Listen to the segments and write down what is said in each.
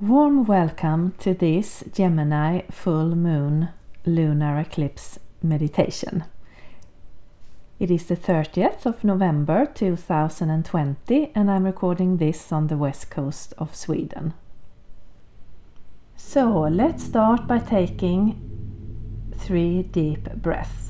Warm welcome to this Gemini full moon lunar eclipse meditation. It is the 30th of November 2020 and I'm recording this on the west coast of Sweden. So let's start by taking three deep breaths.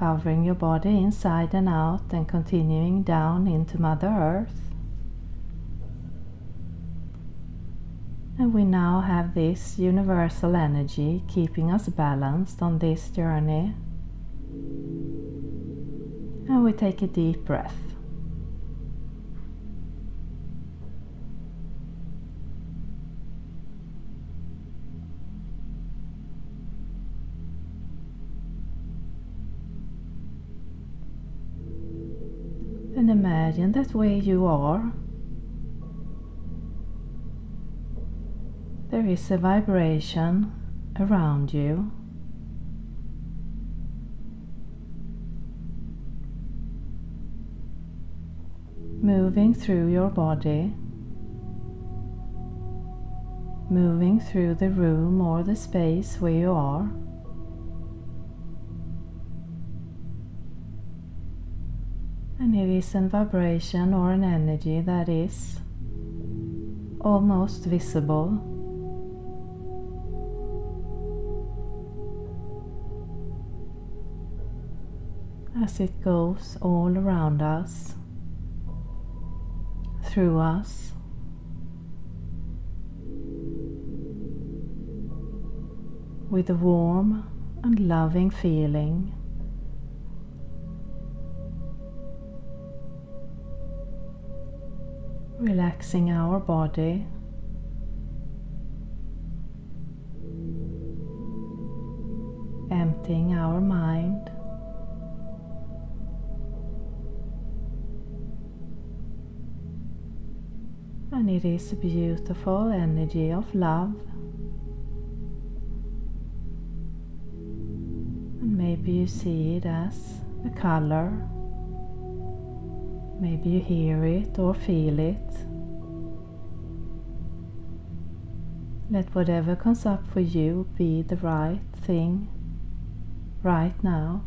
covering your body inside and out and continuing down into Mother Earth. And we now have this universal energy keeping us balanced on this journey. And we take a deep breath. Imagine that where you are, there is a vibration around you. Moving through your body, moving through the room or the space where you are. It is a vibration or an energy that is almost visible. As it goes all around us, through us, with a warm and loving feeling. Relaxing our body. Emptying our mind. And it is a beautiful energy of love. And maybe you see it as a color Maybe you hear it or feel it. Let whatever comes up for you be the right thing right now.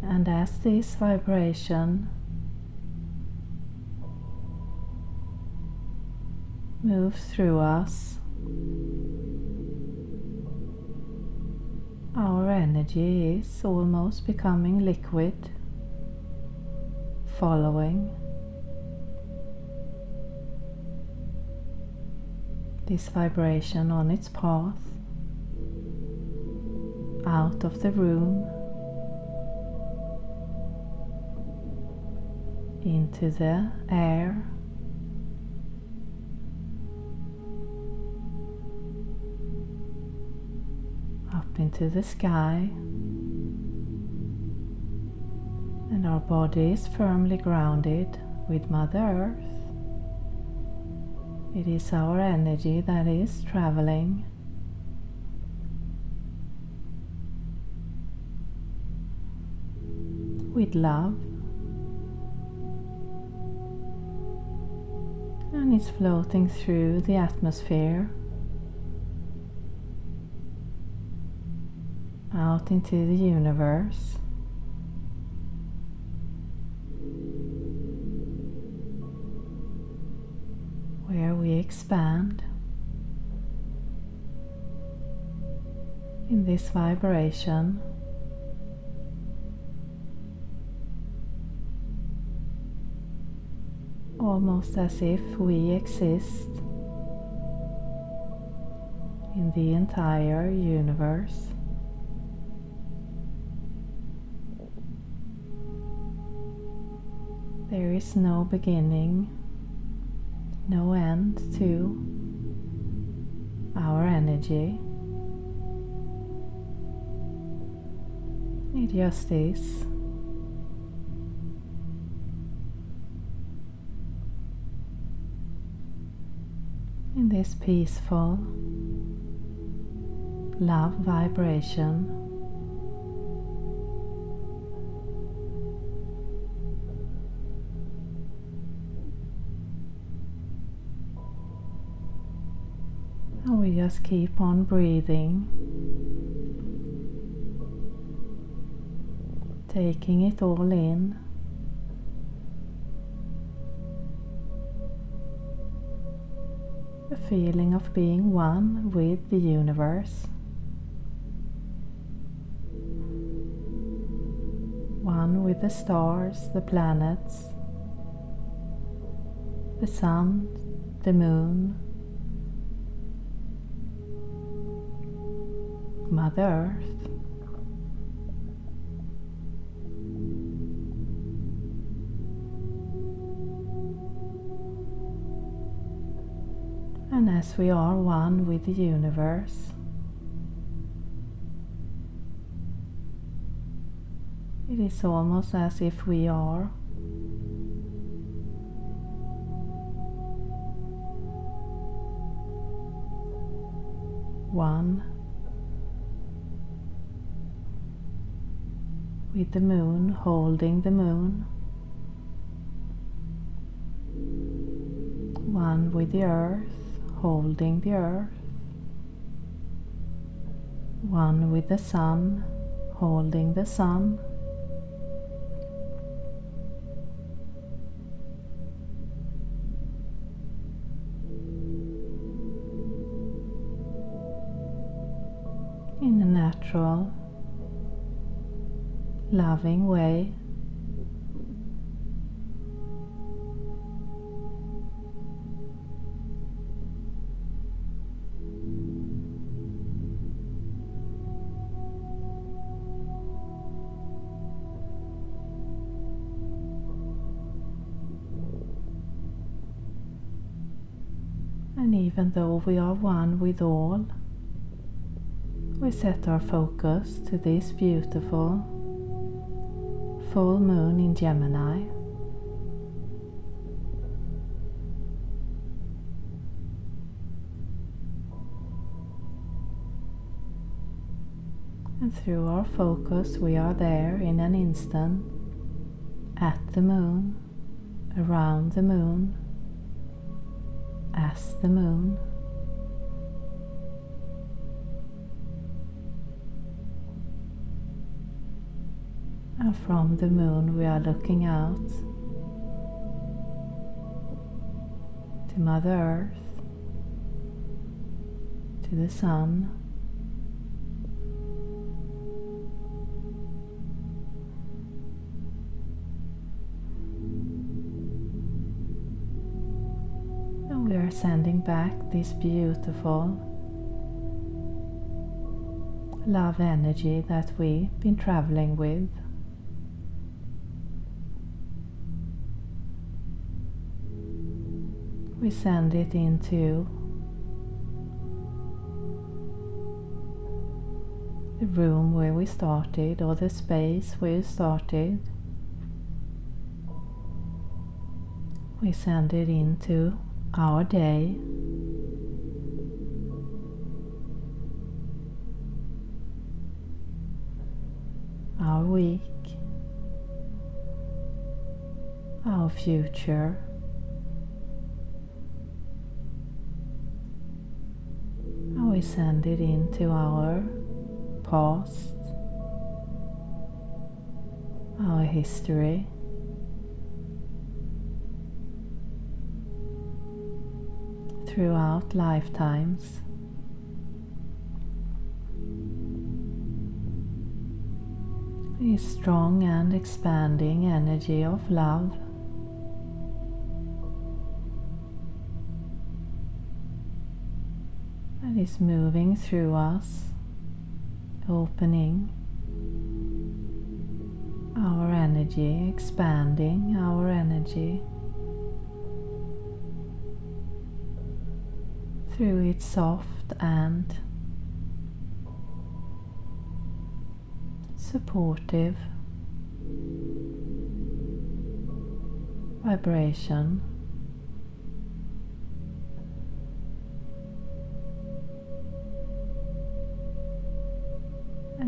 And as this vibration moves through us, energy is almost becoming liquid, following this vibration on its path out of the room into the air into the sky. And our body is firmly grounded with Mother Earth. It is our energy that is traveling. With love, and it's floating through the atmosphere out into the universe. Where we expand in this vibration. Almost as if we exist in the entire universe. There is no beginning, no end to our energy. It just is. In this peaceful love vibration. We just keep on breathing, taking it all in. A feeling of being one with the universe. One with the stars, the planets, the sun, the moon, Mother Earth. And as we are one with the universe, it is almost as if we are one with the moon holding the moon, one with the earth holding the earth, one with the sun holding the sun. In a natural, loving way. And even though we are one with all, we set our focus to this beautiful full moon in Gemini. And through our focus, we are there in an instant at the moon, around the moon, as the moon. And from the moon, we are looking out to Mother Earth, to the sun. And we are sending back this beautiful love energy that we've been traveling with. We send it into the room where we started or the space where you started. We send it into our day. Our week, our future, we send it into our past, our history. throughout lifetimes. A strong and expanding energy of love. Is moving through us, opening our energy, expanding our energy. through its soft and supportive vibration.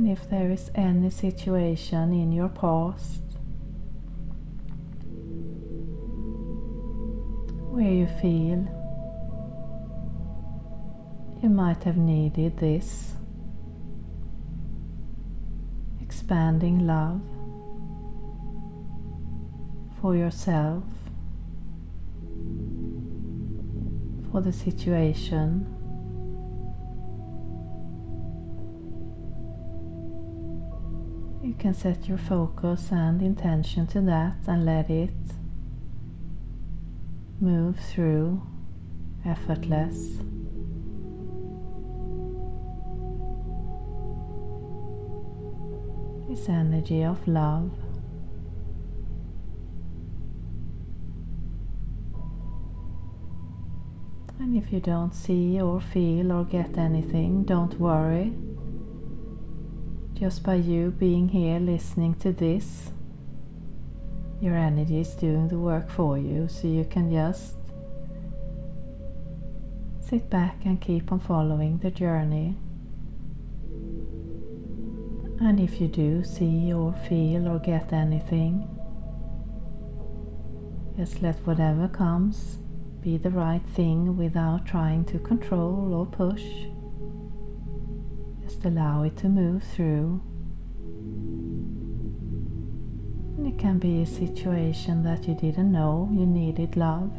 And if there is any situation in your past where you feel you might have needed this expanding love for yourself, for the situation. Can set your focus and intention to that and let it move through effortless. this energy of love. And if you don't see or feel or get anything, don't worry. Just by you being here listening to this, your energy is doing the work for you, so you can just sit back and keep on following the journey. And if you do see or feel or get anything, just let whatever comes be the right thing without trying to control or push. Just allow it to move through. And it can be a situation that you didn't know you needed love.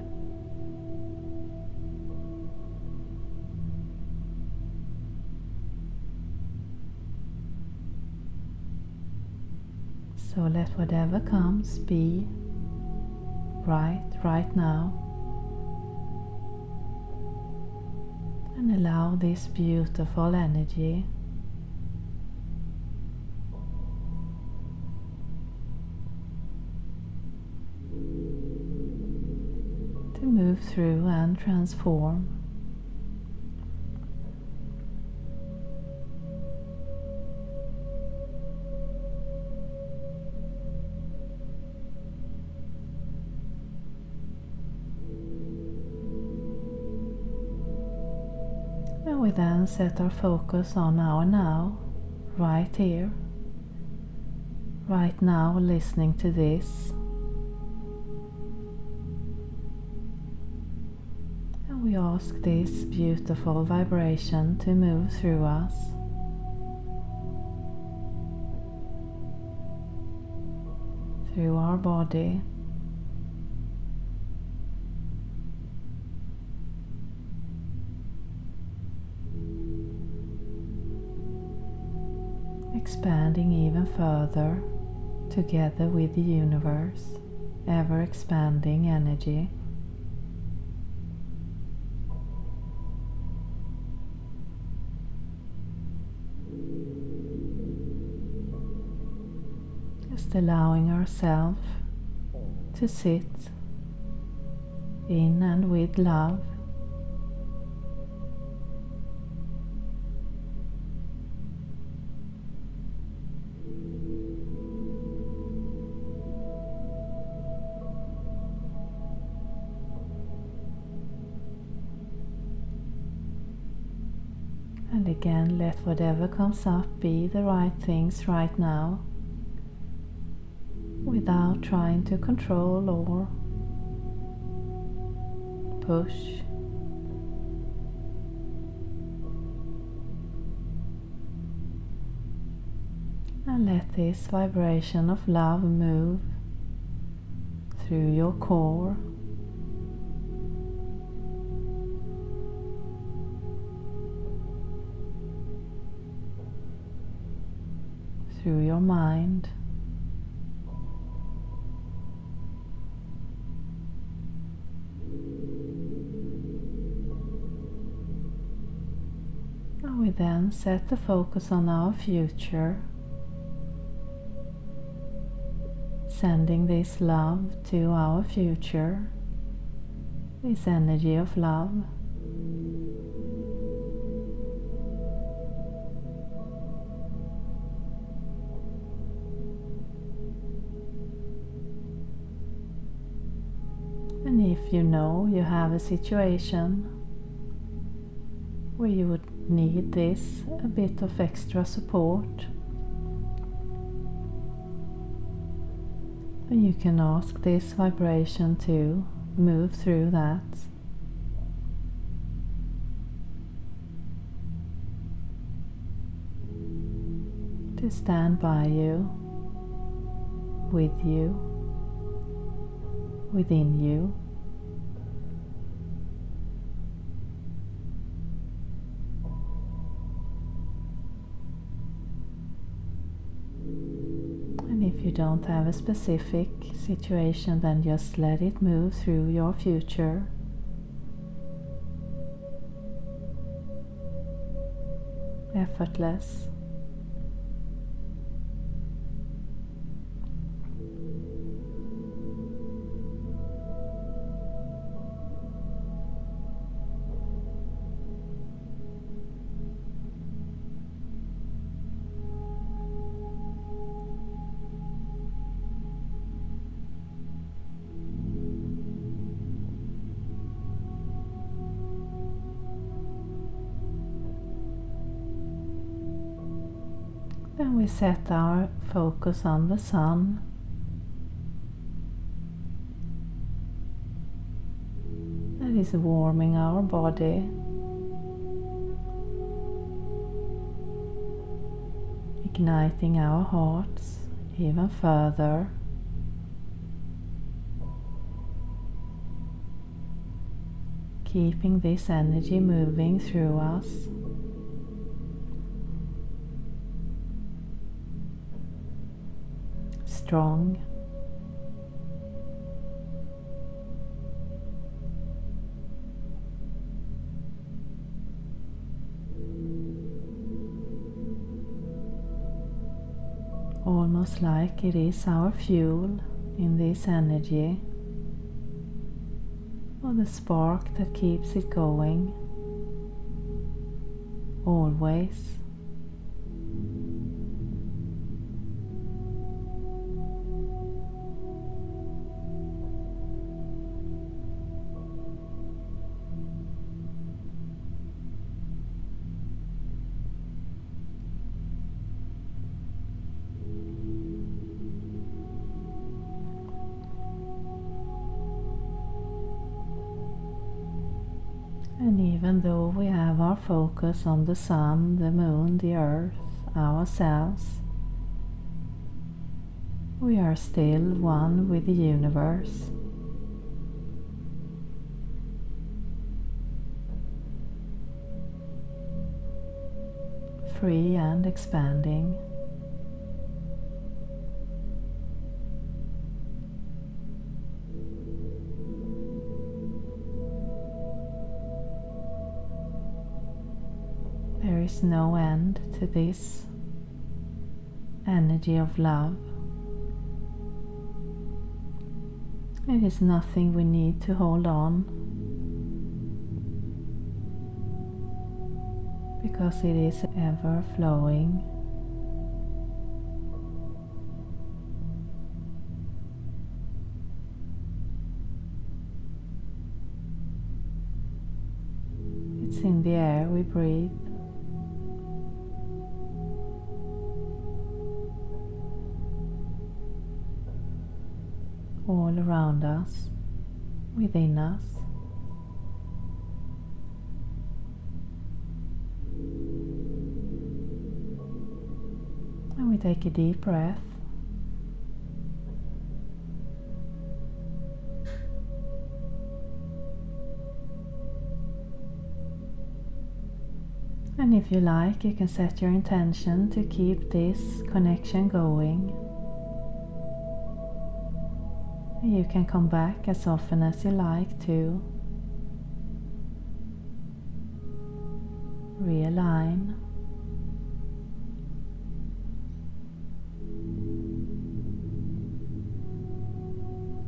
So let whatever comes be right right now. And allow this beautiful energy to move through and transform And we then set our focus on our now, right here, right now, listening to this. Ask this beautiful vibration to move through us. Through our body expanding even further together with the universe, ever expanding energy. just allowing ourselves to sit in and with love. And again, let whatever comes up be the right things right now without trying to control or push. And let this vibration of love move through your core. Through your mind. Then set the focus on our future. sending this love to our future, this energy of love. And if you know you have a situation where you would need this a bit of extra support, And you can ask this vibration to move through that. To stand by you, with you, within you. If you don't have a specific situation, then just let it move through your future. Effortless. Then we set our focus on the sun. That is warming our body. Igniting our hearts even further. Keeping this energy moving through us. Strong. Almost like it is our fuel in this energy, or the spark that keeps it going, always. And even though we have our focus on the sun, the moon, the earth, ourselves, we are still one with the universe. Free and expanding. Is no end to this energy of love. It is nothing we need to hold on because it is ever flowing. It's in the air we breathe. All around us, within us. And we take a deep breath. And if you like, you can set your intention to keep this connection going. You can come back as often as you like to. Realign.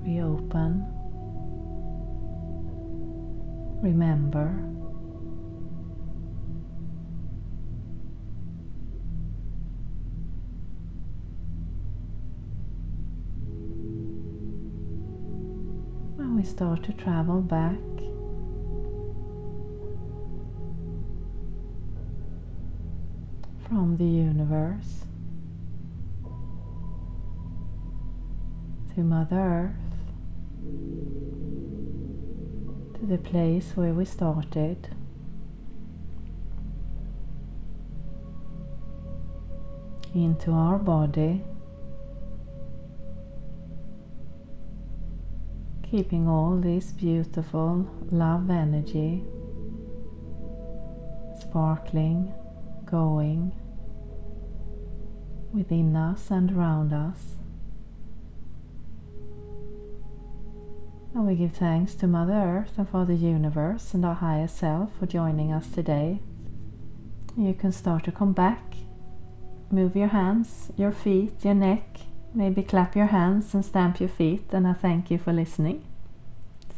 Reopen. Remember. We start to travel back. From the universe. To Mother Earth. To the place where we started. Into our body keeping all this beautiful love energy sparkling, going within us and around us. And we give thanks to Mother Earth and for the universe and our higher self for joining us today. You can start to come back, move your hands, your feet, your neck, Maybe clap your hands and stamp your feet, and I thank you for listening.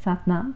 Satnam.